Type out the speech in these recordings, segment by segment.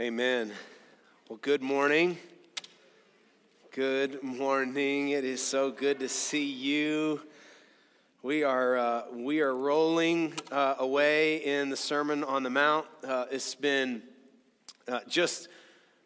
Amen. Well, good morning. Good morning. It is so good to see you. We are uh, we are rolling uh, away in the Sermon on the Mount. Uh, it's been uh, just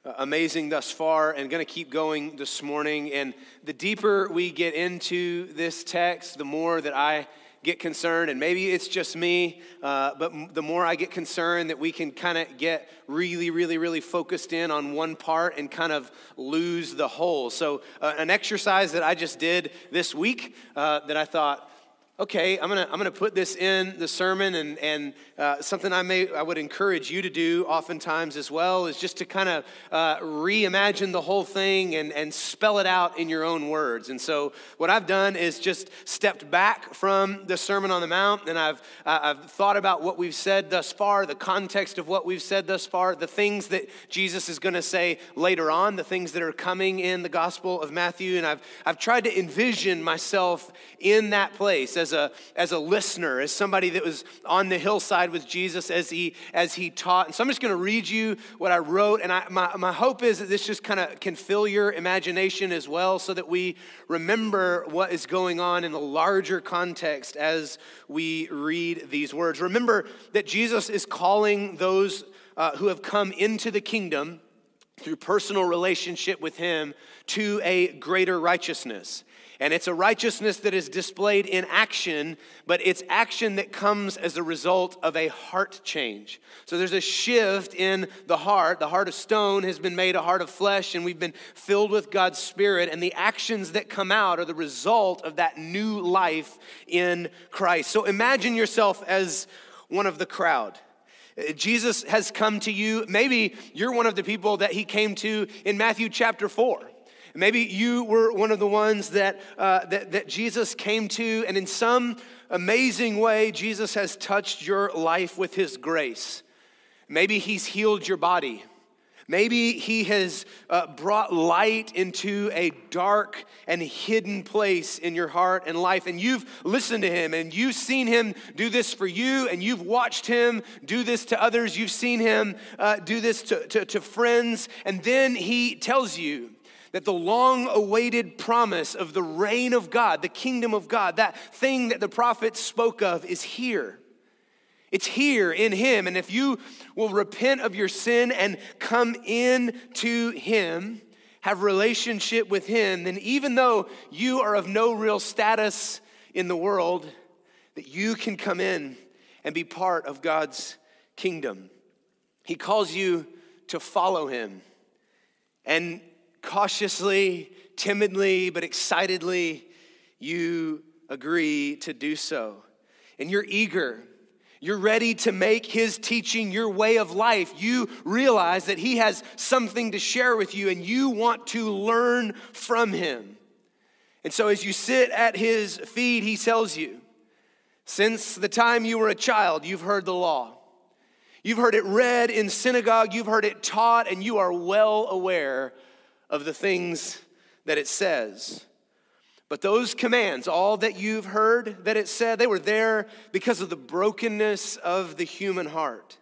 uh, amazing thus far, and going to keep going this morning. And the deeper we get into this text, the more that I get concerned, and maybe it's just me, uh, but the more I get concerned that we can kind of get really, really, really focused in on one part and kind of lose the whole. So, uh, an exercise that I just did this week uh, that I thought, okay, I'm gonna, I'm gonna put this in the sermon, and, and uh, something I, may, I would encourage you to do oftentimes as well is just to kind of uh, reimagine the whole thing and, and spell it out in your own words. And so, what I've done is just stepped back from the Sermon on the Mount, and I've, I've thought about what we've said thus far, the context of what we've said thus far, the things that Jesus is gonna say later on, the things that are coming in the Gospel of Matthew, and I've, I've tried to envision myself in that place as as a, as a listener, as somebody that was on the hillside with Jesus as he, as he taught. And so I'm just going to read you what I wrote. And I, my, my hope is that this just kind of can fill your imagination as well so that we remember what is going on in the larger context as we read these words. Remember that Jesus is calling those uh, who have come into the kingdom through personal relationship with him to a greater righteousness. And it's a righteousness that is displayed in action, but it's action that comes as a result of a heart change. So there's a shift in the heart. The heart of stone has been made a heart of flesh, and we've been filled with God's Spirit. And the actions that come out are the result of that new life in Christ. So imagine yourself as one of the crowd. Jesus has come to you. Maybe you're one of the people that he came to in Matthew chapter 4. Maybe you were one of the ones that, uh, that, that Jesus came to, and in some amazing way, Jesus has touched your life with his grace. Maybe he's healed your body. Maybe he has uh, brought light into a dark and hidden place in your heart and life, and you've listened to him, and you've seen him do this for you, and you've watched him do this to others. You've seen him uh, do this to, to, to friends, and then he tells you that the long awaited promise of the reign of God, the kingdom of God, that thing that the prophets spoke of is here. It's here in Him. And if you will repent of your sin and come in to Him, have relationship with Him, then even though you are of no real status in the world, that you can come in and be part of God's kingdom. He calls you to follow Him. And cautiously, timidly, but excitedly, you agree to do so. And you're eager. You're ready to make his teaching your way of life. You realize that he has something to share with you and you want to learn from him. And so, as you sit at his feet, he tells you, Since the time you were a child, you've heard the law. You've heard it read in synagogue, you've heard it taught, and you are well aware of the things that it says. But those commands, all that you've heard that it said, they were there because of the brokenness of the human heart.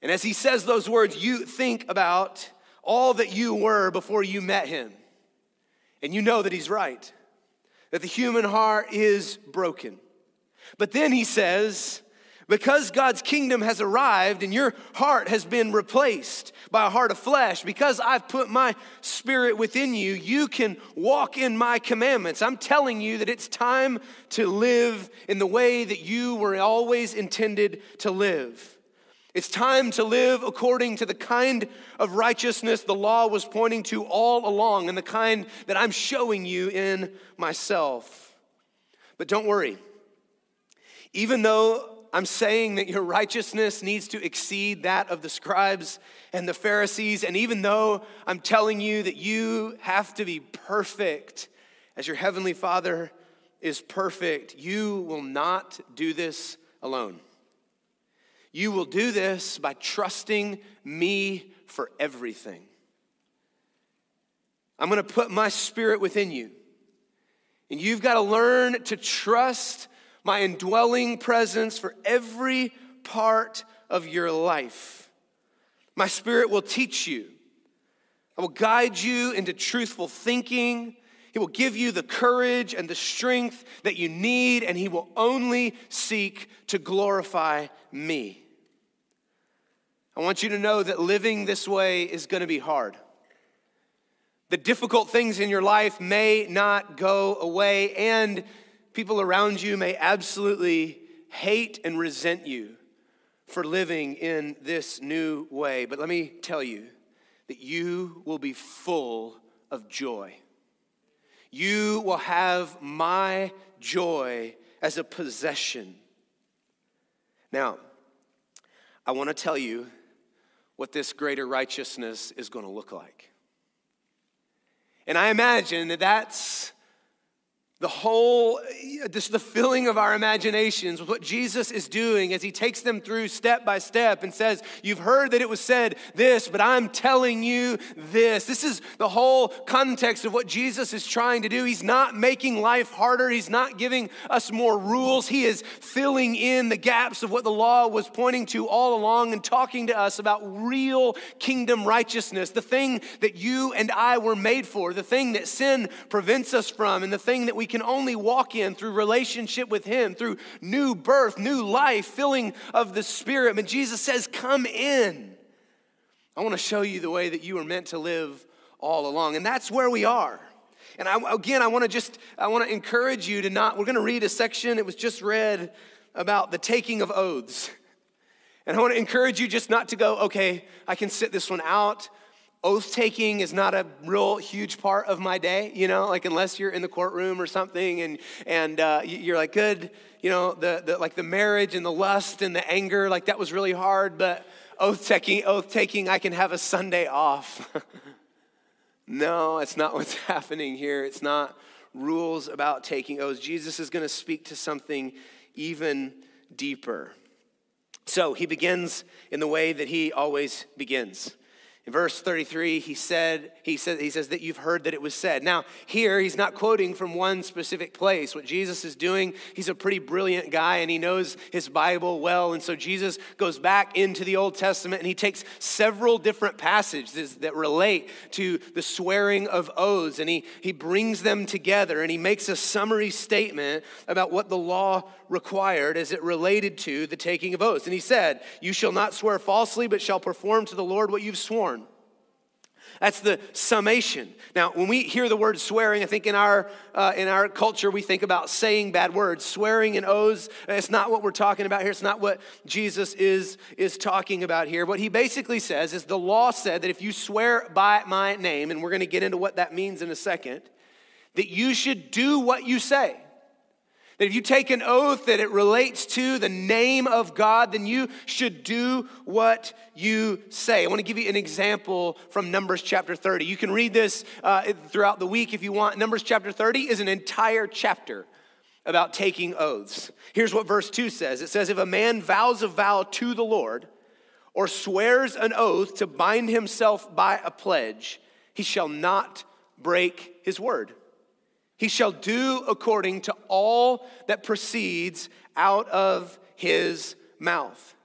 And as he says those words, you think about all that you were before you met him. And you know that he's right, that the human heart is broken. But then he says, because God's kingdom has arrived and your heart has been replaced by a heart of flesh, because I've put my spirit within you, you can walk in my commandments. I'm telling you that it's time to live in the way that you were always intended to live. It's time to live according to the kind of righteousness the law was pointing to all along and the kind that I'm showing you in myself. But don't worry. Even though I'm saying that your righteousness needs to exceed that of the scribes and the Pharisees. And even though I'm telling you that you have to be perfect as your heavenly Father is perfect, you will not do this alone. You will do this by trusting me for everything. I'm going to put my spirit within you. And you've got to learn to trust my indwelling presence for every part of your life. My spirit will teach you. I will guide you into truthful thinking. He will give you the courage and the strength that you need, and He will only seek to glorify me. I want you to know that living this way is going to be hard. The difficult things in your life may not go away, and people around you may absolutely hate and resent you for living in this new way. But let me tell you that you will be full of joy. You will have my joy as a possession. Now, I want to tell you what this greater righteousness is going to look like. And I imagine that that's the whole, just the filling of our imaginations with what Jesus is doing as he takes them through step by step and says, You've heard that it was said this, but I'm telling you this. This is the whole context of what Jesus is trying to do. He's not making life harder, he's not giving us more rules. He is filling in the gaps of what the law was pointing to all along and talking to us about real kingdom righteousness, the thing that you and I were made for, the thing that sin prevents us from, and the thing that we can only walk in through relationship with Him, through new birth, new life, filling of the Spirit. But Jesus says, Come in. I want to show you the way that you were meant to live all along. And that's where we are. And I, again, I want to just, I want to encourage you to not, we're going to read a section, it was just read about the taking of oaths. And I want to encourage you just not to go, okay, I can sit this one out oath taking is not a real huge part of my day you know? Like unless you're in the courtroom or something and and uh, you're like good you know the, the like the marriage and the lust and the anger like that was really hard but oath taking oath taking i can have a sunday off. No it's not what's happening here. It's not rules about taking oaths. Jesus is going to speak to something even deeper. So he begins in the way that he always begins in verse 33, he said, he said, he says that you've heard that it was said. Now, here he's not quoting from one specific place. What Jesus is doing, he's a pretty brilliant guy and he knows his Bible well. And so Jesus goes back into the Old Testament and he takes several different passages that relate to the swearing of oaths and he, he brings them together and he makes a summary statement about what the law required as it related to the taking of oaths. And he said, You shall not swear falsely, but shall perform to the Lord what you've sworn. That's the summation. Now, when we hear the word swearing, I think in our, uh, in our culture, we think about saying bad words. Swearing and oaths, it's not what we're talking about here. It's not what Jesus is, is talking about here. What he basically says is the law said that if you swear by my name, and we're going to get into what that means in a second, that you should do what you say. That if you take an oath that it relates to the name of God, then you should do what you say. I want to give you an example from Numbers chapter 30. You can read this uh, throughout the week if you want. Numbers chapter 30 is an entire chapter about taking oaths. Here's what verse 2 says it says, If a man vows a vow to the Lord or swears an oath to bind himself by a pledge, he shall not break his word. He shall do according to all that proceeds out of his mouth.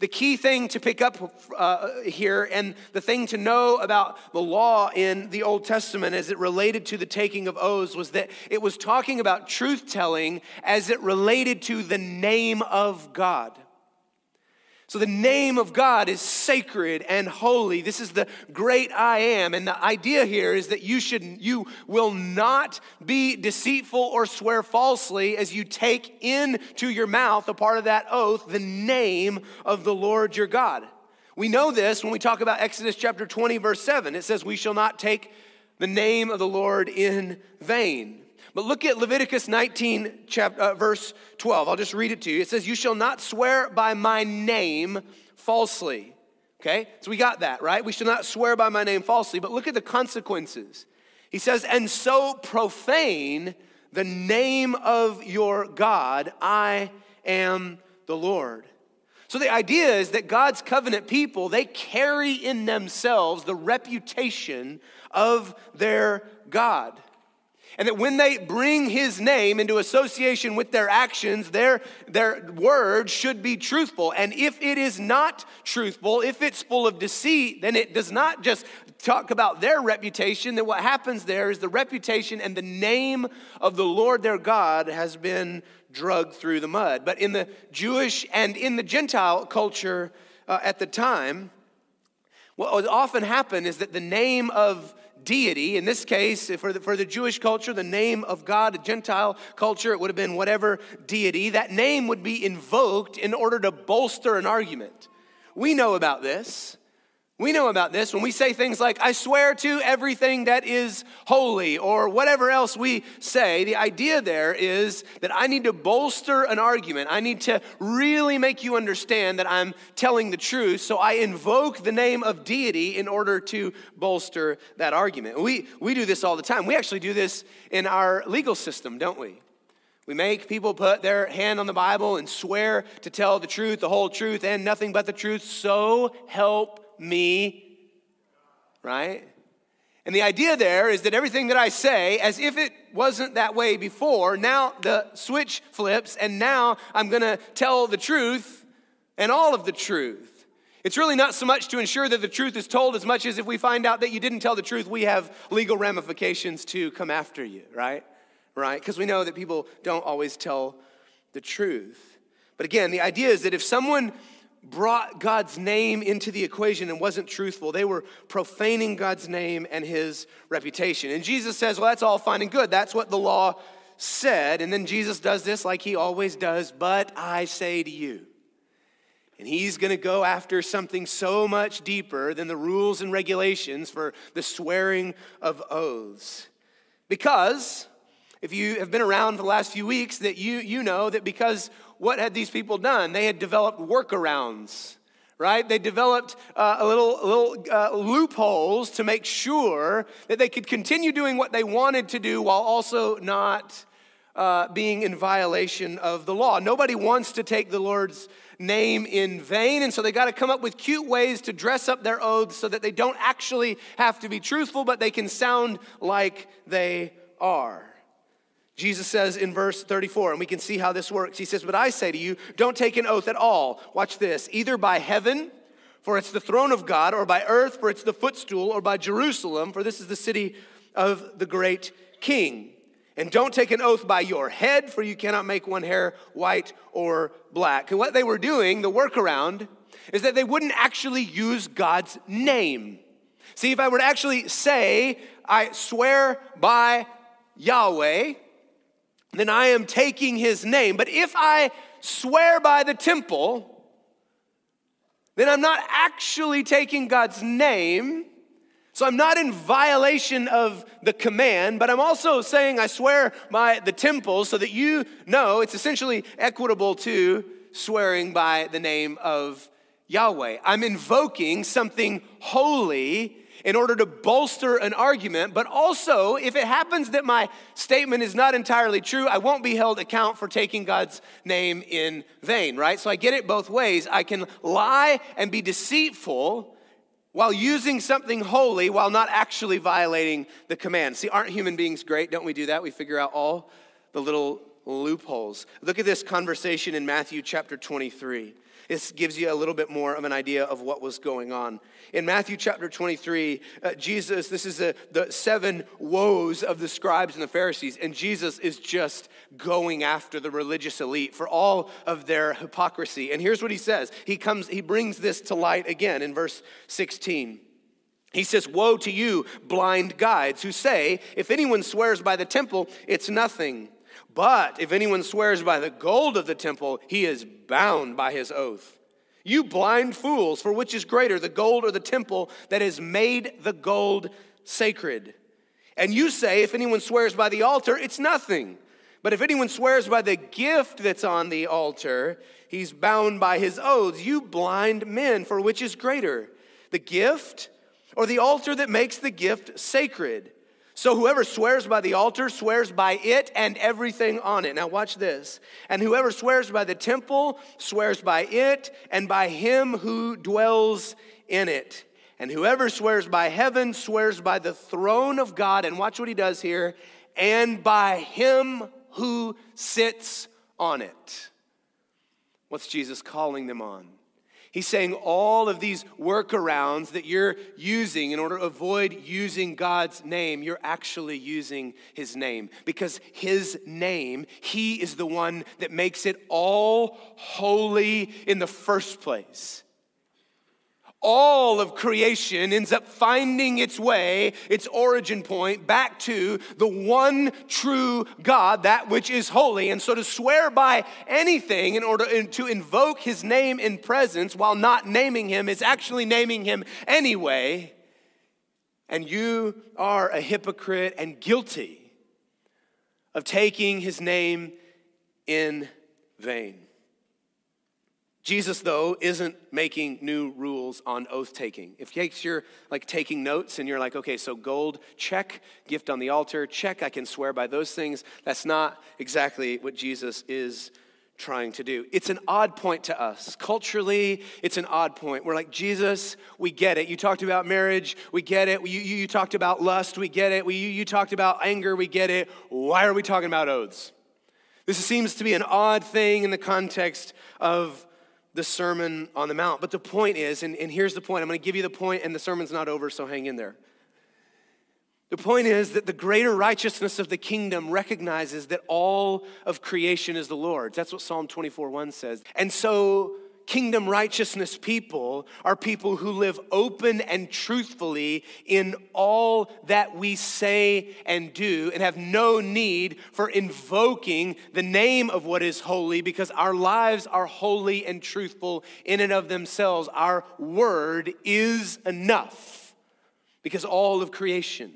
The key thing to pick up uh, here and the thing to know about the law in the Old Testament as it related to the taking of oaths was that it was talking about truth telling as it related to the name of God. So the name of God is sacred and holy. This is the great I am. And the idea here is that you should you will not be deceitful or swear falsely as you take into your mouth a part of that oath the name of the Lord your God. We know this when we talk about Exodus chapter 20 verse 7. It says we shall not take the name of the Lord in vain. But look at Leviticus 19, chapter, uh, verse 12. I'll just read it to you. It says, You shall not swear by my name falsely. Okay? So we got that, right? We shall not swear by my name falsely. But look at the consequences. He says, And so profane the name of your God, I am the Lord. So the idea is that God's covenant people, they carry in themselves the reputation of their God. And that when they bring his name into association with their actions, their, their words should be truthful. And if it is not truthful, if it's full of deceit, then it does not just talk about their reputation. then what happens there is the reputation and the name of the Lord their God has been drugged through the mud. But in the Jewish and in the Gentile culture uh, at the time, what would often happen is that the name of deity. In this case, for the, for the Jewish culture, the name of God, a Gentile culture, it would have been whatever deity. That name would be invoked in order to bolster an argument. We know about this. We know about this when we say things like, I swear to everything that is holy, or whatever else we say. The idea there is that I need to bolster an argument. I need to really make you understand that I'm telling the truth. So I invoke the name of deity in order to bolster that argument. We, we do this all the time. We actually do this in our legal system, don't we? We make people put their hand on the Bible and swear to tell the truth, the whole truth, and nothing but the truth. So help me, right? And the idea there is that everything that I say, as if it wasn't that way before, now the switch flips, and now I'm gonna tell the truth and all of the truth. It's really not so much to ensure that the truth is told as much as if we find out that you didn't tell the truth, we have legal ramifications to come after you, right? Right? Because we know that people don't always tell the truth. But again, the idea is that if someone brought God's name into the equation and wasn't truthful. They were profaning God's name and his reputation. And Jesus says, Well, that's all fine and good. That's what the law said. And then Jesus does this like he always does, but I say to you. And he's going to go after something so much deeper than the rules and regulations for the swearing of oaths. Because if you have been around for the last few weeks, that you, you know that because what had these people done? They had developed workarounds, right? They developed uh, a little, little uh, loopholes to make sure that they could continue doing what they wanted to do while also not uh, being in violation of the law. Nobody wants to take the Lord's name in vain, and so they got to come up with cute ways to dress up their oaths so that they don't actually have to be truthful, but they can sound like they are. Jesus says in verse 34, and we can see how this works. He says, But I say to you, don't take an oath at all. Watch this either by heaven, for it's the throne of God, or by earth, for it's the footstool, or by Jerusalem, for this is the city of the great king. And don't take an oath by your head, for you cannot make one hair white or black. And what they were doing, the workaround, is that they wouldn't actually use God's name. See, if I were to actually say, I swear by Yahweh, then I am taking his name. But if I swear by the temple, then I'm not actually taking God's name. So I'm not in violation of the command, but I'm also saying I swear by the temple so that you know it's essentially equitable to swearing by the name of Yahweh. I'm invoking something holy in order to bolster an argument, but also if it happens that my statement is not entirely true, I won't be held account for taking God's name in vain, right? So I get it both ways. I can lie and be deceitful while using something holy while not actually violating the command. See, aren't human beings great? Don't we do that? We figure out all the little loopholes. Look at this conversation in Matthew chapter 23. This gives you a little bit more of an idea of what was going on. In Matthew chapter 23, uh, Jesus, this is a, the seven woes of the scribes and the Pharisees, and Jesus is just going after the religious elite for all of their hypocrisy. And here's what he says. He comes, he brings this to light again in verse 16. He says, Woe to you, blind guides, who say, If anyone swears by the temple, it's nothing. But if anyone swears by the gold of the temple, he is bound by his oath. You blind fools, for which is greater, the gold or the temple that has made the gold sacred? And you say, if anyone swears by the altar, it's nothing. But if anyone swears by the gift that's on the altar, he's bound by his oaths. You blind men, for which is greater, the gift or the altar that makes the gift sacred? So whoever swears by the altar swears by it and everything on it. Now watch this. And whoever swears by the temple swears by it and by him who dwells in it. And whoever swears by heaven swears by the throne of God. And watch what he does here and by him who sits on it. What's Jesus calling them on? He's saying all of these workarounds that you're using in order to avoid using God's name, you're actually using His name. Because His name, He is the one that makes it all holy in the first place all of creation ends up finding its way, its origin point, back to the one true God, that which is holy. And so to swear by anything in order to invoke his name in presence while not naming him is actually naming him anyway. And you are a hypocrite and guilty of taking his name in vain. Jesus, though, isn't making new rules on oath taking. If you're like taking notes and you're like, okay, so gold, check, gift on the altar, check, I can swear by those things, that's not exactly what Jesus is trying to do. It's an odd point to us. Culturally, it's an odd point. We're like, Jesus, we get it. You talked about marriage, we get it. You, you, you talked about lust, we get it. We, you, you talked about anger, we get it. Why are we talking about oaths? This seems to be an odd thing in the context of the Sermon on the Mount. But the point is, and, and here's the point I'm going to give you the point, and the sermon's not over, so hang in there. The point is that the greater righteousness of the kingdom recognizes that all of creation is the Lord's. That's what Psalm 24 1 says. And so kingdom righteousness people are people who live open and truthfully in all that we say and do and have no need for invoking the name of what is holy because our lives are holy and truthful in and of themselves. Our word is enough because all of creation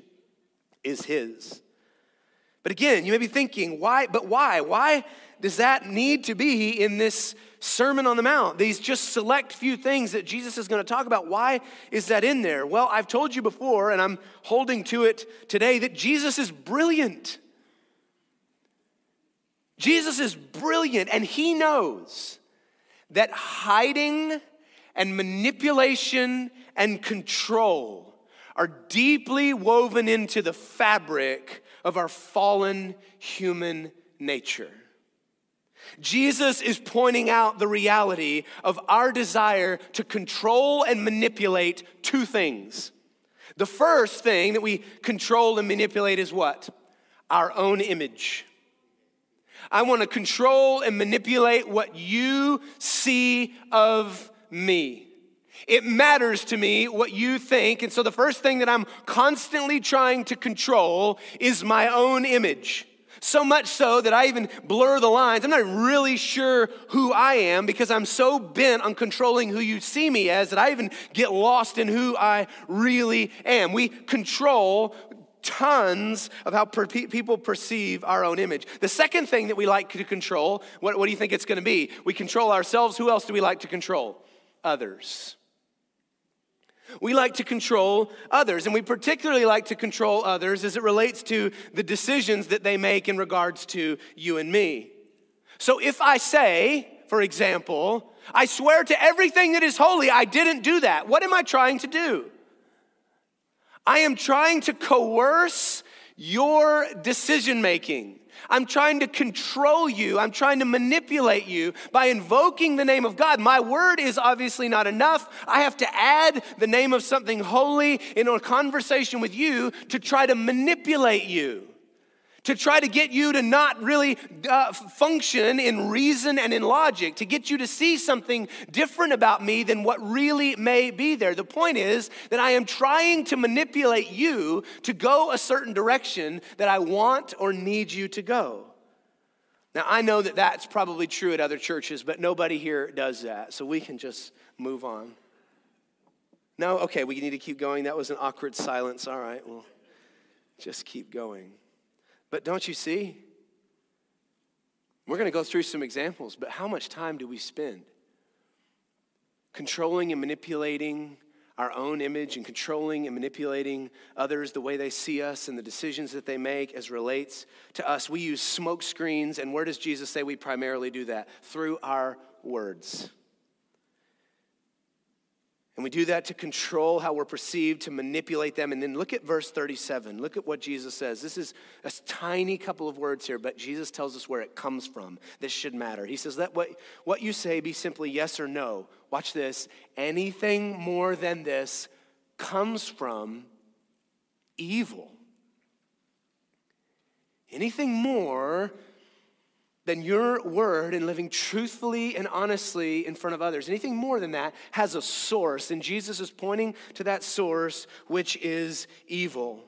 is His. But again, you may be thinking, why? But why? Why does that need to be in this Sermon on the Mount, these just select few things that Jesus is going to talk about. Why is that in there? Well, I've told you before, and I'm holding to it today, that Jesus is brilliant. Jesus is brilliant, and he knows that hiding and manipulation and control are deeply woven into the fabric of our fallen human nature. Jesus is pointing out the reality of our desire to control and manipulate two things. The first thing that we control and manipulate is what? Our own image. I want to control and manipulate what you see of me. It matters to me what you think. And so the first thing that I'm constantly trying to control is my own image. So much so that I even blur the lines. I'm not really sure who I am because I'm so bent on controlling who you see me as that I even get lost in who I really am. We control tons of how per- people perceive our own image. The second thing that we like to control, what, what do you think it's going to be? We control ourselves. Who else do we like to control? Others. We like to control others, and we particularly like to control others as it relates to the decisions that they make in regards to you and me. So if I say, for example, I swear to everything that is holy, I didn't do that, what am I trying to do? I am trying to coerce your decision making. I'm trying to control you. I'm trying to manipulate you by invoking the name of God. My word is obviously not enough. I have to add the name of something holy in a conversation with you to try to manipulate you to try to get you to not really uh, function in reason and in logic, to get you to see something different about me than what really may be there. The point is that I am trying to manipulate you to go a certain direction that I want or need you to go. Now, I know that that's probably true at other churches, but nobody here does that, so we can just move on. No? Okay, we need to keep going. That was an awkward silence. All right, well. just keep going. But don't you see? We're going to go through some examples, but how much time do we spend controlling and manipulating our own image and controlling and manipulating others the way they see us and the decisions that they make as relates to us? We use smoke screens, and where does Jesus say we primarily do that? Through our words. And we do that to control how we're perceived, to manipulate them. And then look at verse 37. Look at what Jesus says. This is a tiny couple of words here, but Jesus tells us where it comes from. This should matter. He says, Let what, what you say be simply yes or no. Watch this. Anything more than this comes from evil. Anything more than your word and living truthfully and honestly in front of others. Anything more than that has a source, and Jesus is pointing to that source, which is evil.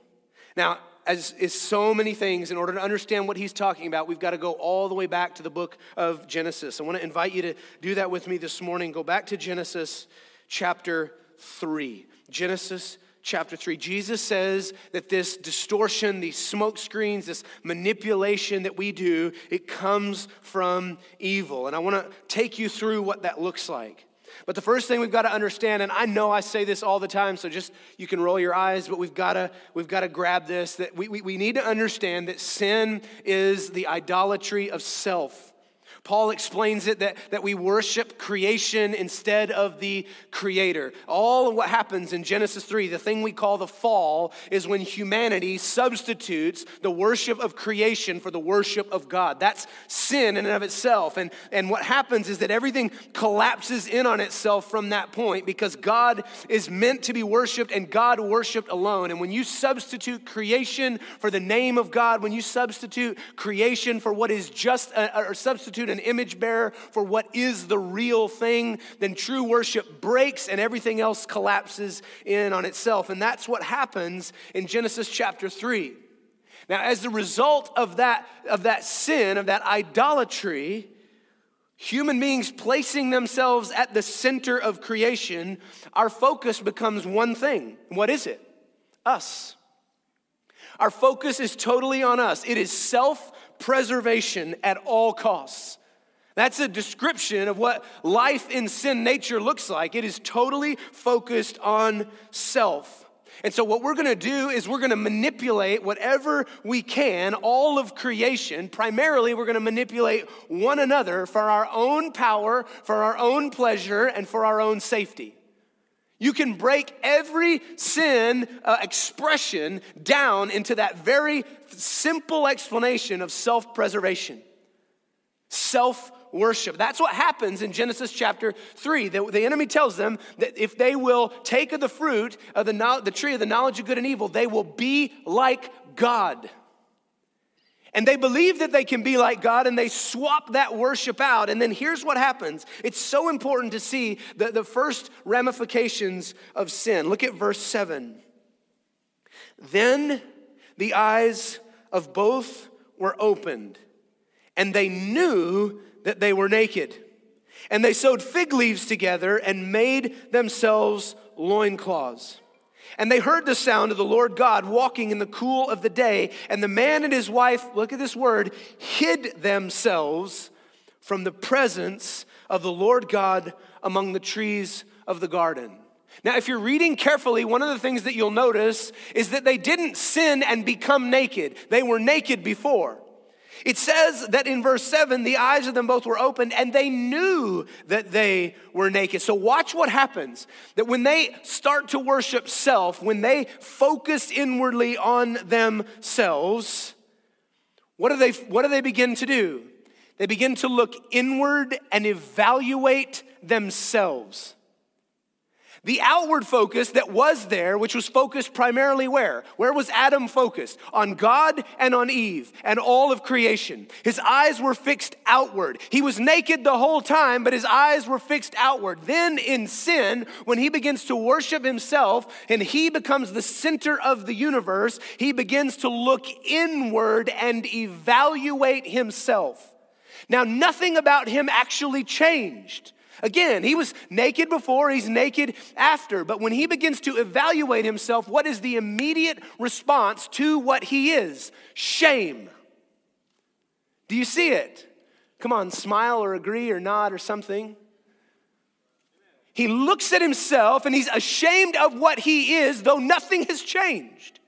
Now, as is so many things, in order to understand what he's talking about, we've got to go all the way back to the book of Genesis. I want to invite you to do that with me this morning. Go back to Genesis chapter 3. Genesis chapter 3. Jesus says that this distortion, these smoke screens, this manipulation that we do, it comes from evil. And I want to take you through what that looks like. But the first thing we've got to understand, and I know I say this all the time, so just you can roll your eyes, but we've got to, we've got to grab this that we, we, we need to understand that sin is the idolatry of self. Paul explains it that, that we worship creation instead of the creator. All of what happens in Genesis 3, the thing we call the fall, is when humanity substitutes the worship of creation for the worship of God. That's sin in and of itself. And, and what happens is that everything collapses in on itself from that point because God is meant to be worshiped and God worshiped alone. And when you substitute creation for the name of God, when you substitute creation for what is just, a, or substitute an image bearer for what is the real thing, then true worship breaks and everything else collapses in on itself. And that's what happens in Genesis chapter 3. Now, as a result of that, of that sin, of that idolatry, human beings placing themselves at the center of creation, our focus becomes one thing. What is it? Us. Our focus is totally on us. It is self preservation at all costs. That's a description of what life in sin nature looks like. It is totally focused on self. And so, what we're gonna do is we're gonna manipulate whatever we can, all of creation. Primarily, we're gonna manipulate one another for our own power, for our own pleasure, and for our own safety. You can break every sin uh, expression down into that very simple explanation of self preservation, self worship. That's what happens in Genesis chapter 3. The, the enemy tells them that if they will take of the fruit of the, the tree of the knowledge of good and evil, they will be like God. And they believe that they can be like God and they swap that worship out. And then here's what happens it's so important to see the, the first ramifications of sin. Look at verse 7. Then the eyes of both were opened, and they knew that they were naked. And they sewed fig leaves together and made themselves loincloths. And they heard the sound of the Lord God walking in the cool of the day. And the man and his wife, look at this word, hid themselves from the presence of the Lord God among the trees of the garden. Now, if you're reading carefully, one of the things that you'll notice is that they didn't sin and become naked. They were naked before. It says that in verse 7, the eyes of them both were opened and they knew that they were naked. So, watch what happens. That when they start to worship self, when they focus inwardly on themselves, what do they, what do they begin to do? They begin to look inward and evaluate themselves. The outward focus that was there, which was focused primarily where? Where was Adam focused? On God and on Eve and all of creation. His eyes were fixed outward. He was naked the whole time, but his eyes were fixed outward. Then in sin, when he begins to worship himself and he becomes the center of the universe, he begins to look inward and evaluate himself. Now, nothing about him actually changed. Again, he was naked before, he's naked after. But when he begins to evaluate himself, what is the immediate response to what he is? Shame. Do you see it? Come on, smile or agree or nod or something. He looks at himself and he's ashamed of what he is, though nothing has changed.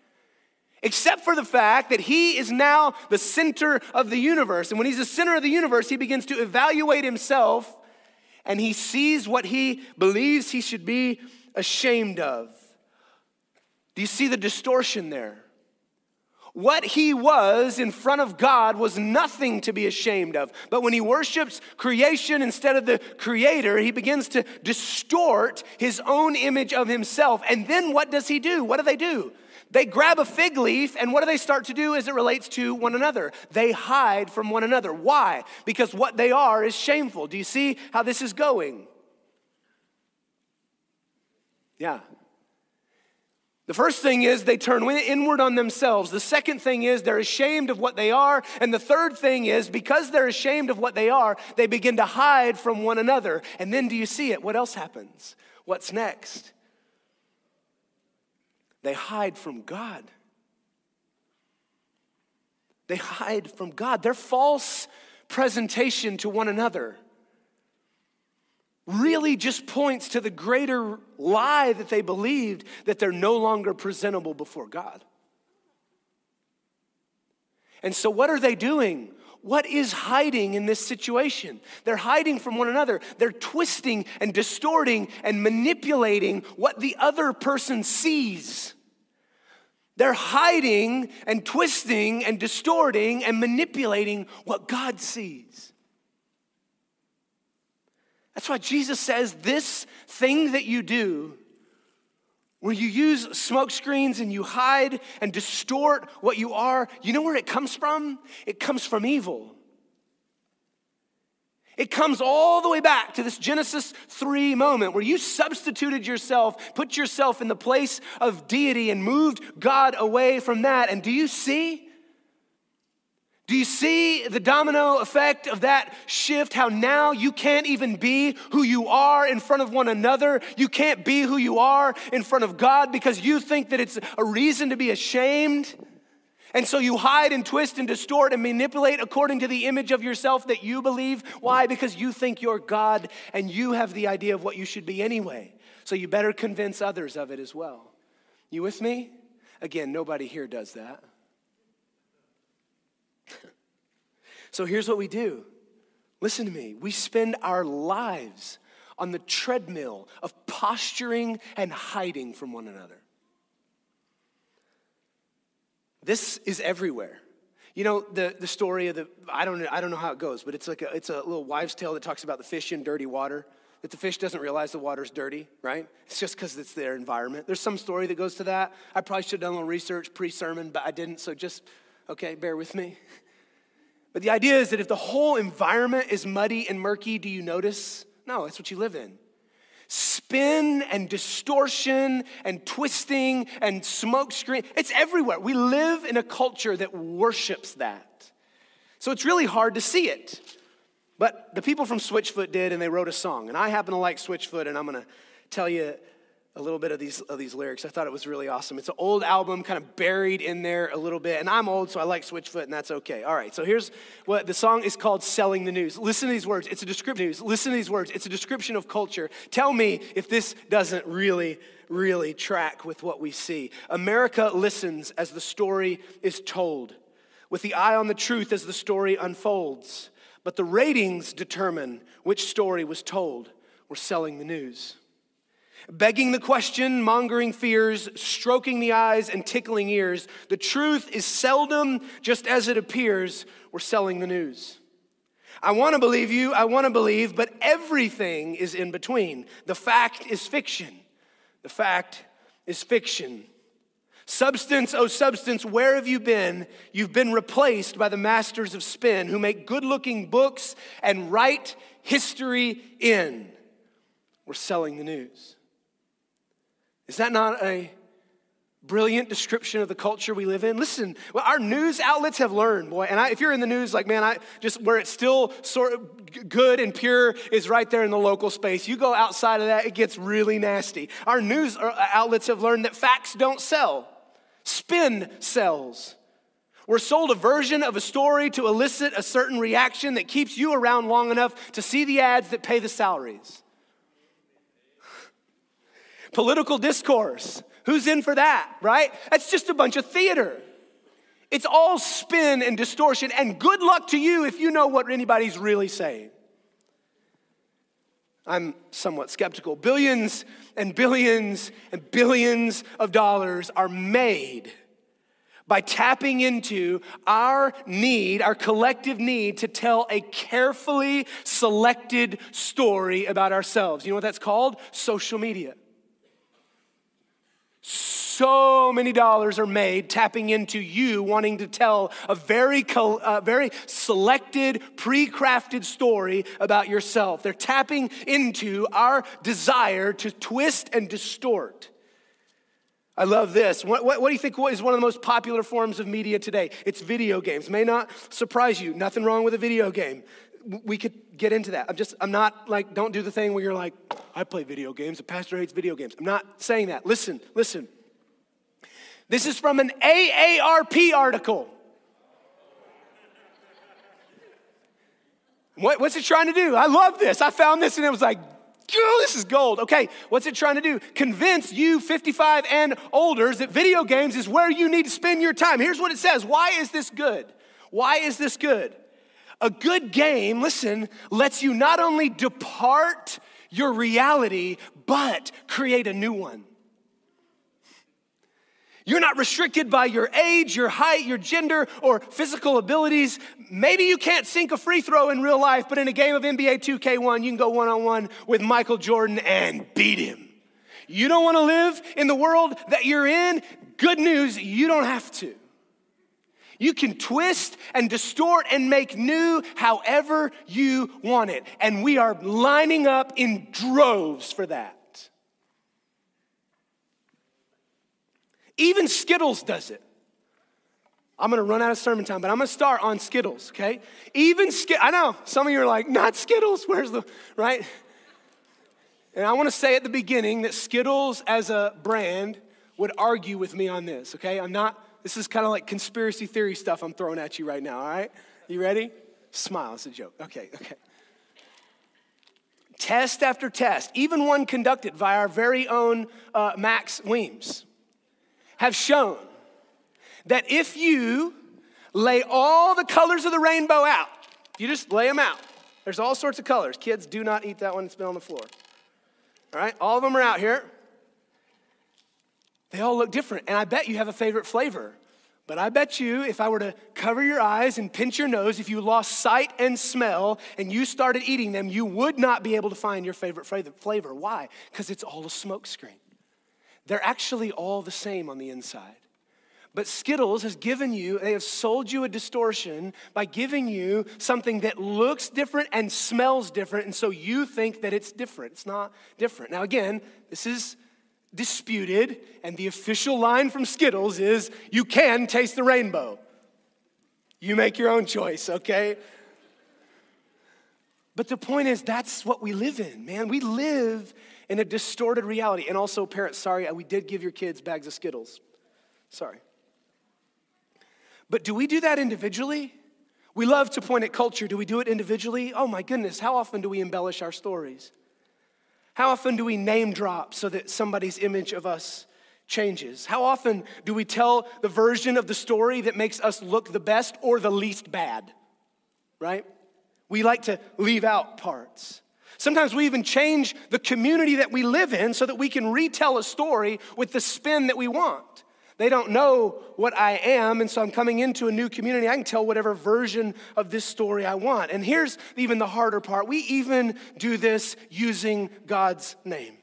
Except for the fact that he is now the center of the universe. And when he's the center of the universe, he begins to evaluate himself and he sees what he believes he should be ashamed of. Do you see the distortion there? What he was in front of God was nothing to be ashamed of. But when he worships creation instead of the creator, he begins to distort his own image of himself. And then what does he do? What do they do? They grab a fig leaf, and what do they start to do as it relates to one another? They hide from one another. Why? Because what they are is shameful. Do you see how this is going? Yeah. The first thing is they turn inward on themselves. The second thing is they're ashamed of what they are. And the third thing is because they're ashamed of what they are, they begin to hide from one another. And then do you see it? What else happens? What's next? They hide from God. They hide from God. Their false presentation to one another really just points to the greater lie that they believed that they're no longer presentable before God. And so, what are they doing? What is hiding in this situation? They're hiding from one another. They're twisting and distorting and manipulating what the other person sees. They're hiding and twisting and distorting and manipulating what God sees. That's why Jesus says this thing that you do, where you use smoke screens and you hide and distort what you are, you know where it comes from? It comes from evil. It comes all the way back to this Genesis 3 moment where you substituted yourself, put yourself in the place of deity, and moved God away from that. And do you see? Do you see the domino effect of that shift? How now you can't even be who you are in front of one another. You can't be who you are in front of God because you think that it's a reason to be ashamed. And so you hide and twist and distort and manipulate according to the image of yourself that you believe. Why? Because you think you're God and you have the idea of what you should be anyway. So you better convince others of it as well. You with me? Again, nobody here does that. So here's what we do listen to me. We spend our lives on the treadmill of posturing and hiding from one another. This is everywhere. You know, the, the story of the, I don't, I don't know how it goes, but it's like a, it's a little wives' tale that talks about the fish in dirty water, that the fish doesn't realize the water's dirty, right? It's just because it's their environment. There's some story that goes to that. I probably should have done a little research pre sermon, but I didn't, so just, okay, bear with me. But the idea is that if the whole environment is muddy and murky, do you notice? No, it's what you live in. Spin and distortion and twisting and smoke screen, it's everywhere. We live in a culture that worships that. So it's really hard to see it. But the people from Switchfoot did, and they wrote a song. And I happen to like Switchfoot, and I'm gonna tell you a little bit of these, of these lyrics. I thought it was really awesome. It's an old album, kind of buried in there a little bit. And I'm old, so I like Switchfoot, and that's okay. All right, so here's what the song is called Selling the News. Listen to these words. It's a description news. Listen to these words. It's a description of culture. Tell me if this doesn't really, really track with what we see. America listens as the story is told, with the eye on the truth as the story unfolds. But the ratings determine which story was told. We're selling the news begging the question, mongering fears, stroking the eyes, and tickling ears. The truth is seldom just as it appears. We're selling the news. I want to believe you, I want to believe, but everything is in between. The fact is fiction. The fact is fiction. Substance, oh substance, where have you been? You've been replaced by the masters of spin who make good looking books and write history in. We're selling the news. Is that not a brilliant description of the culture we live in. Listen, well, our news outlets have learned, boy. And I, if you're in the news, like man, I just where it's still sort of good and pure is right there in the local space. You go outside of that, it gets really nasty. Our news uh, outlets have learned that facts don't sell, spin sells. We're sold a version of a story to elicit a certain reaction that keeps you around long enough to see the ads that pay the salaries. Political discourse Who's in for that, right? That's just a bunch of theater. It's all spin and distortion, and good luck to you if you know what anybody's really saying. I'm somewhat skeptical. Billions and billions and billions of dollars are made by tapping into our need, our collective need to tell a carefully selected story about ourselves. You know what that's called? Social media. So many dollars are made tapping into you wanting to tell a very, very selected, pre crafted story about yourself. They're tapping into our desire to twist and distort. I love this. What, what, what, do you think is one of the most popular forms of media today? It's video games. May not surprise you. Nothing wrong with a video game. We could get into that. I'm just, I'm not like, don't do the thing where you're like, I play video games. The pastor hates video games. I'm not saying that. Listen, listen. This is from an AARP article. What, what's it trying to do? I love this. I found this and it was like, this is gold. Okay, what's it trying to do? Convince you 55 and older that video games is where you need to spend your time. Here's what it says Why is this good? Why is this good? A good game, listen, lets you not only depart your reality, but create a new one. You're not restricted by your age, your height, your gender, or physical abilities. Maybe you can't sink a free throw in real life, but in a game of NBA 2K1, you can go one on one with Michael Jordan and beat him. You don't want to live in the world that you're in? Good news, you don't have to. You can twist and distort and make new however you want it. And we are lining up in droves for that. Even Skittles does it. I'm gonna run out of sermon time, but I'm gonna start on Skittles, okay? Even Skittles, I know some of you are like, not Skittles, where's the, right? And I wanna say at the beginning that Skittles as a brand would argue with me on this, okay? I'm not this is kind of like conspiracy theory stuff I'm throwing at you right now, all right? You ready? Smile, it's a joke. Okay, okay. Test after test, even one conducted by our very own uh, Max Weems, have shown that if you lay all the colors of the rainbow out, you just lay them out. There's all sorts of colors. Kids, do not eat that one that's been on the floor. All right, all of them are out here. They all look different. And I bet you have a favorite flavor. But I bet you, if I were to cover your eyes and pinch your nose, if you lost sight and smell and you started eating them, you would not be able to find your favorite flavor. Why? Because it's all a smokescreen. They're actually all the same on the inside. But Skittles has given you, they have sold you a distortion by giving you something that looks different and smells different, and so you think that it's different. It's not different. Now, again, this is disputed, and the official line from Skittles is you can taste the rainbow. You make your own choice, okay? But the point is, that's what we live in, man. We live in a distorted reality. And also, parents, sorry, uh, we did give your kids bags of Skittles. Sorry. But do we do that individually? We love to point at culture. Do we do it individually? Oh my goodness, how often do we embellish our stories? How often do we name drop so that somebody's image of us changes? How often do we tell the version of the story that makes us look the best or the least bad? Right? We like to leave out parts. Sometimes we even change the community that we live in so that we can retell a story with the spin that we want. They don't know what I am, and so I'm coming into a new community. I can tell whatever version of this story I want. And here's even the harder part we even do this using God's name.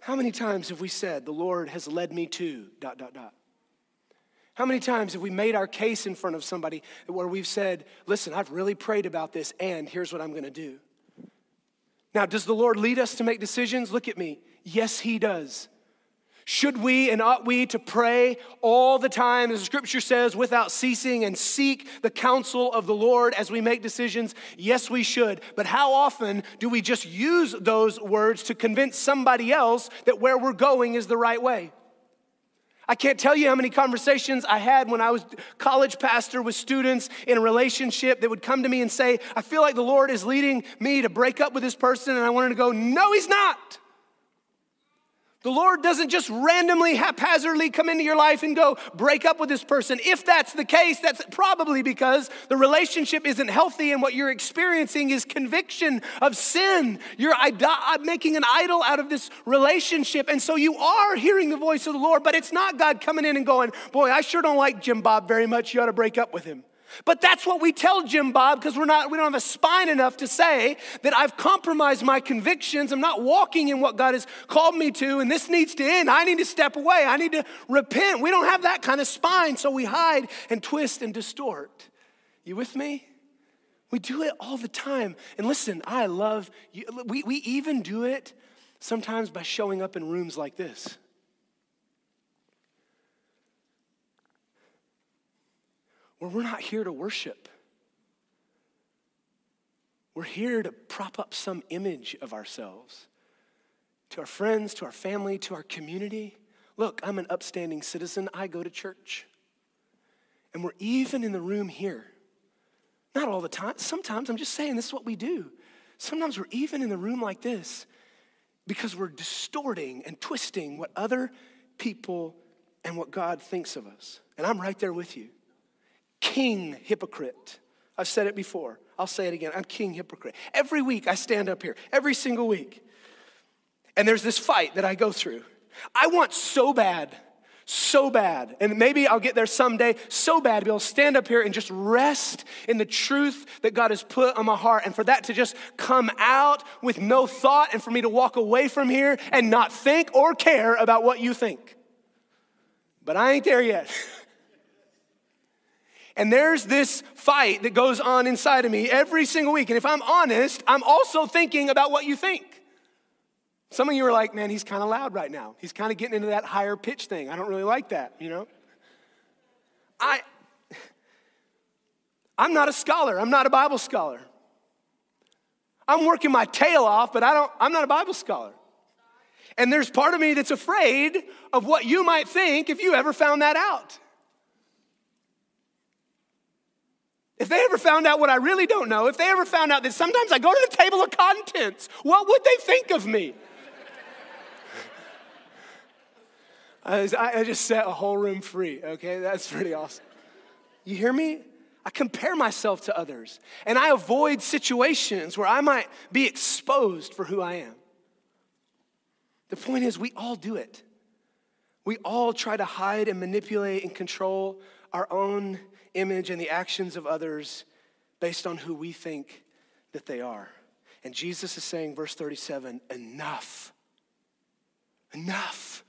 How many times have we said, The Lord has led me to dot, dot, dot? How many times have we made our case in front of somebody where we've said, Listen, I've really prayed about this, and here's what I'm gonna do? Now, does the Lord lead us to make decisions? Look at me. Yes, He does. Should we and ought we to pray all the time, as the scripture says, without ceasing and seek the counsel of the Lord as we make decisions? Yes, we should. But how often do we just use those words to convince somebody else that where we're going is the right way? I can't tell you how many conversations I had when I was college pastor with students in a relationship that would come to me and say, I feel like the Lord is leading me to break up with this person. And I wanted to go, No, He's not. The Lord doesn't just randomly, haphazardly come into your life and go break up with this person. If that's the case, that's probably because the relationship isn't healthy and what you're experiencing is conviction of sin. You're uh, making an idol out of this relationship. And so you are hearing the voice of the Lord, but it's not God coming in and going, Boy, I sure don't like Jim Bob very much. You ought to break up with him. But that's what we tell Jim Bob because we're not we don't have a spine enough to say that I've compromised my convictions. I'm not walking in what God has called me to and this needs to end. I need to step away. I need to repent. We don't have that kind of spine, so we hide and twist and distort. You with me? We do it all the time. And listen, I love you. We, we even do it sometimes by showing up in rooms like this. Where we're not here to worship. We're here to prop up some image of ourselves to our friends, to our family, to our community. Look, I'm an upstanding citizen. I go to church. And we're even in the room here. Not all the time. Sometimes I'm just saying this is what we do. Sometimes we're even in the room like this because we're distorting and twisting what other people and what God thinks of us. And I'm right there with you king hypocrite. I've said it before. I'll say it again. I'm king hypocrite. Every week I stand up here, every single week. And there's this fight that I go through. I want so bad, so bad, and maybe I'll get there someday, so bad to be able to stand up here and just rest in the truth that God has put on my heart, and for that to just come out with no thought, and for me to walk away from here and not think or care about what you think. But I ain't there yet. And there's this fight that goes on inside of me every single week. And if I'm honest, I'm also thinking about what you think. Some of you are like, man, he's kind of loud right now. He's kind of getting into that higher pitch thing. I don't really like that, you know? I, I'm not a scholar. I'm not a Bible scholar. I'm working my tail off, but I don't, I'm not a Bible scholar. And there's part of me that's afraid of what you might think if you ever found that out. If they ever found out what I really don't know, if they ever found out that sometimes I go to the table of contents, what would they think of me? I, just set a whole room free, okay? That's pretty awesome. You hear me? I compare myself to others and I avoid situations where I might be exposed for who I am. The point is, we all do it. We all try to hide and manipulate and control our own image and the actions of others based on who we think that they are. And Jesus is saying, verse 37, enough. Enough.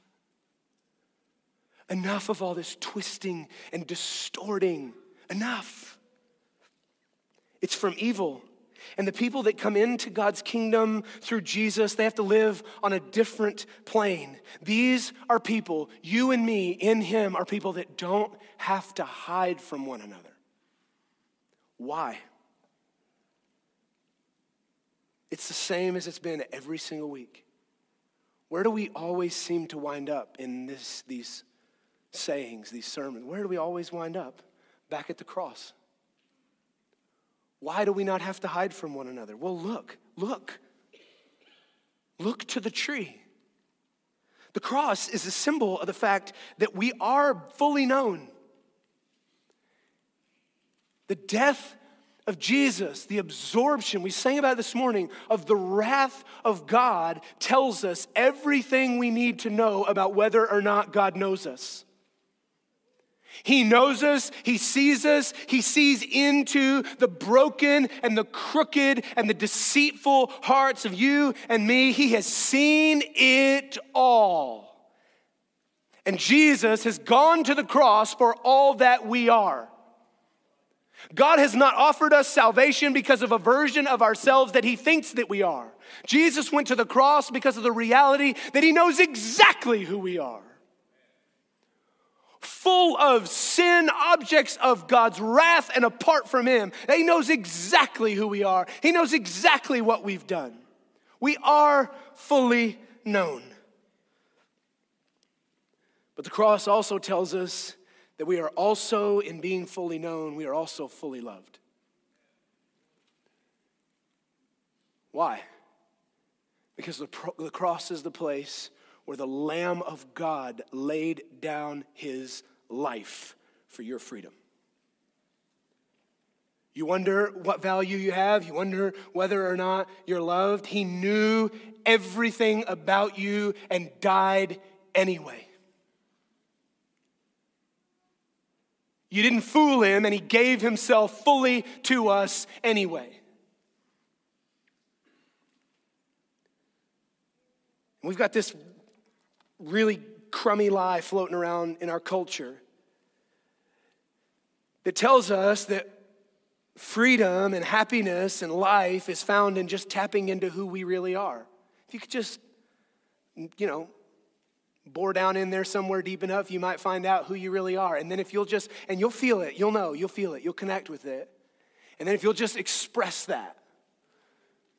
Enough of all this twisting and distorting. Enough. It's from evil. And the people that come into God's kingdom through Jesus, they have to live on a different plane. These are people, you and me in Him, are people that don't have to hide from one another. Why? It's the same as it's been every single week. Where do we always seem to wind up in this, these sayings, these sermons? Where do we always wind up? Back at the cross. Why do we not have to hide from one another? Well, look, look. Look to the tree. The cross is a symbol of the fact that we are fully known. The death of Jesus, the absorption we sang about this morning of the wrath of God tells us everything we need to know about whether or not God knows us. He knows us, He sees us, He sees into the broken and the crooked and the deceitful hearts of you and me. He has seen it all. And Jesus has gone to the cross for all that we are. God has not offered us salvation because of a version of ourselves that He thinks that we are. Jesus went to the cross because of the reality that He knows exactly who we are. Full of sin, objects of God's wrath, and apart from Him. He knows exactly who we are, He knows exactly what we've done. We are fully known. But the cross also tells us that we are also, in being fully known, we are also fully loved. Why? Because the, the cross is the place where the Lamb of God laid down his life for your freedom. You wonder what value you have. You wonder whether or not you're loved. He knew everything about you and died anyway. You didn't fool him, and he gave himself fully to us anyway. We've got this really crummy lie floating around in our culture that tells us that freedom and happiness and life is found in just tapping into who we really are. If you could just, you know, bore down in there somewhere deep enough, you might find out who you really are. And then if you'll just, and you'll feel it, you'll know, you'll feel it, you'll connect with it. And then if you'll just express that,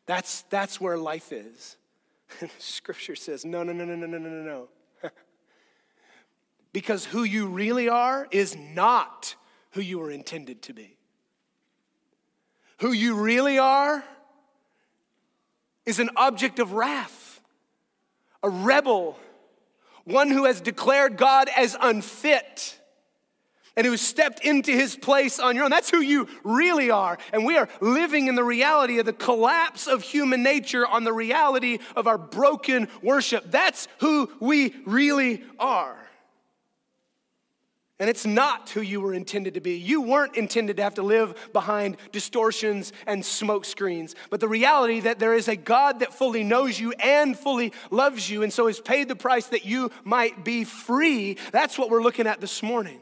that's, that's where life is. Scripture says, no, no, no, no, no, no, no, no. because who you really are is not who you were intended to be. Who you really are is an object of wrath, a rebel, one who has declared God as unfit and who stepped into his place on your own. That's who you really are. And we are living in the reality of the collapse of human nature on the reality of our broken worship. That's who we really are. And it's not who you were intended to be. You weren't intended to have to live behind distortions and smoke screens. But the reality that there is a God that fully knows you and fully loves you, and so has paid the price that you might be free, that's what we're looking at this morning.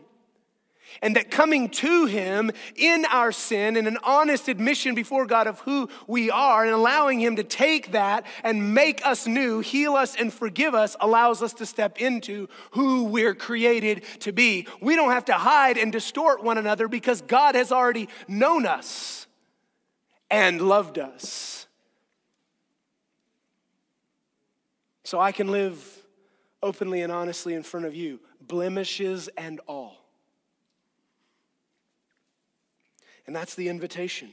And that coming to Him in our sin and an honest admission before God of who we are and allowing Him to take that and make us new, heal us, and forgive us allows us to step into who we're created to be. We don't have to hide and distort one another because God has already known us and loved us. So I can live openly and honestly in front of you, blemishes and all. And that's the invitation.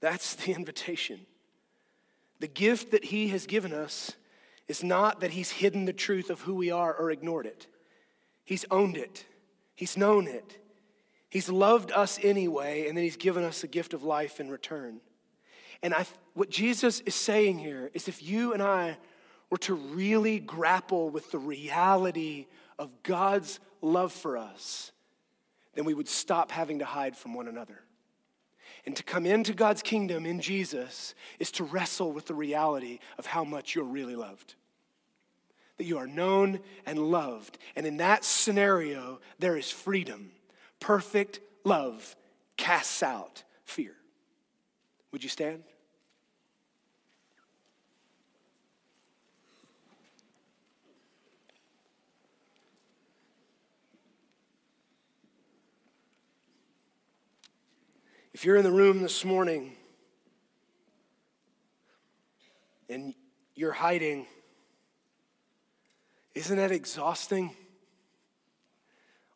That's the invitation. The gift that He has given us is not that He's hidden the truth of who we are or ignored it. He's owned it, He's known it. He's loved us anyway, and then He's given us a gift of life in return. And I, what Jesus is saying here is if you and I were to really grapple with the reality of God's love for us, then we would stop having to hide from one another. And to come into God's kingdom in Jesus is to wrestle with the reality of how much you're really loved. That you are known and loved. And in that scenario, there is freedom. Perfect love casts out fear. Would you stand? If you're in the room this morning and you're hiding, isn't that exhausting?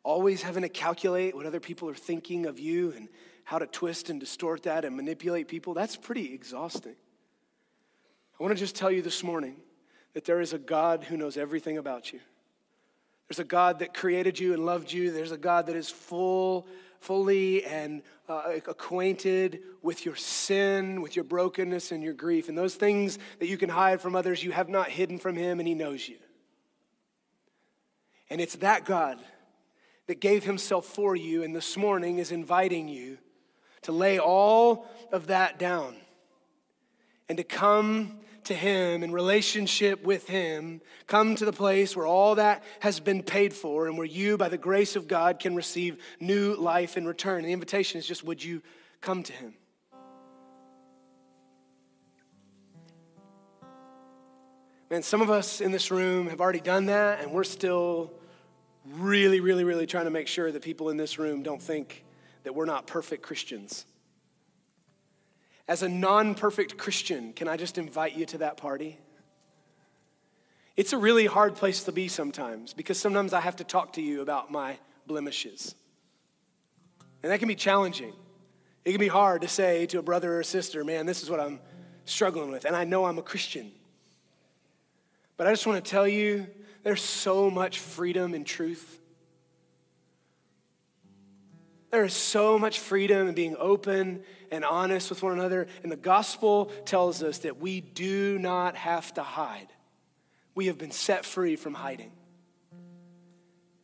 Always having to calculate what other people are thinking of you and how to twist and distort that and manipulate people, that's pretty exhausting. I want to just tell you this morning that there is a God who knows everything about you. There's a God that created you and loved you. There's a God that is full fully and uh, acquainted with your sin, with your brokenness, and your grief. And those things that you can hide from others, you have not hidden from Him, and He knows you. And it's that God that gave Himself for you, and this morning is inviting you to lay all of that down and to come to Him in relationship with Him, come to the place where all that has been paid for and where you, by the grace of God, can receive new life in return. The invitation is just would you come to Him? Man, some of us in this room have already done that, and we're still really, really, really trying to make sure that people in this room don't think that we're not perfect Christians. As a non perfect Christian, can I just invite you to that party? It's a really hard place to be sometimes because sometimes I have to talk to you about my blemishes. And that can be challenging. It can be hard to say to a brother or a sister, man, this is what I'm struggling with. And I know I'm a Christian. But I just want to tell you there's so much freedom in truth. There is so much freedom in being open and honest with one another. And the gospel tells us that we do not have to hide. We have been set free from hiding.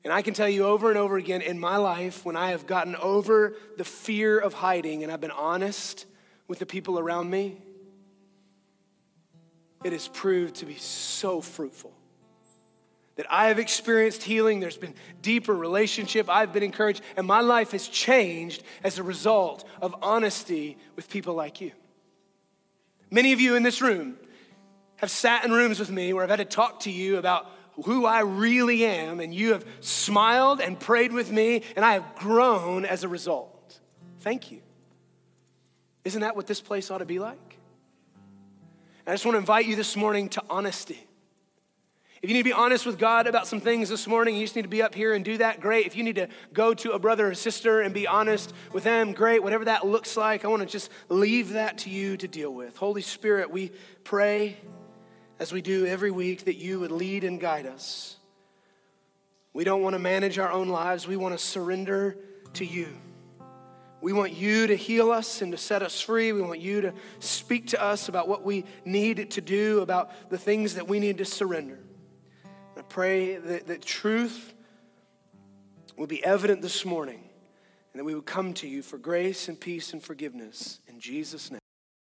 And I can tell you over and over again in my life, when I have gotten over the fear of hiding and I've been honest with the people around me, it has proved to be so fruitful that I have experienced healing. There's been deeper relationship. I've been encouraged, and my life has changed as a result of honesty with people like you. Many of you in this room have sat in rooms with me where I've had to talk to you about who I really am, and you have smiled and prayed with me, and I have grown as a result. Thank you. Isn't that what this place ought to be like? I just want to invite you this morning to honesty. If you need to be honest with God about some things this morning, you just need to be up here and do that, great. If you need to go to a brother or sister and be honest with them, great. Whatever that looks like, I want to just leave that to you to deal with. Holy Spirit, we pray as we do every week that you would lead and guide us. We don't want to manage our own lives, we want to surrender to you. We want you to heal us and to set us free. We want you to speak to us about what we need to do, about the things that we need to surrender. Pray that, that truth will be evident this morning and that we would come to you for grace and peace and forgiveness. In Jesus' name.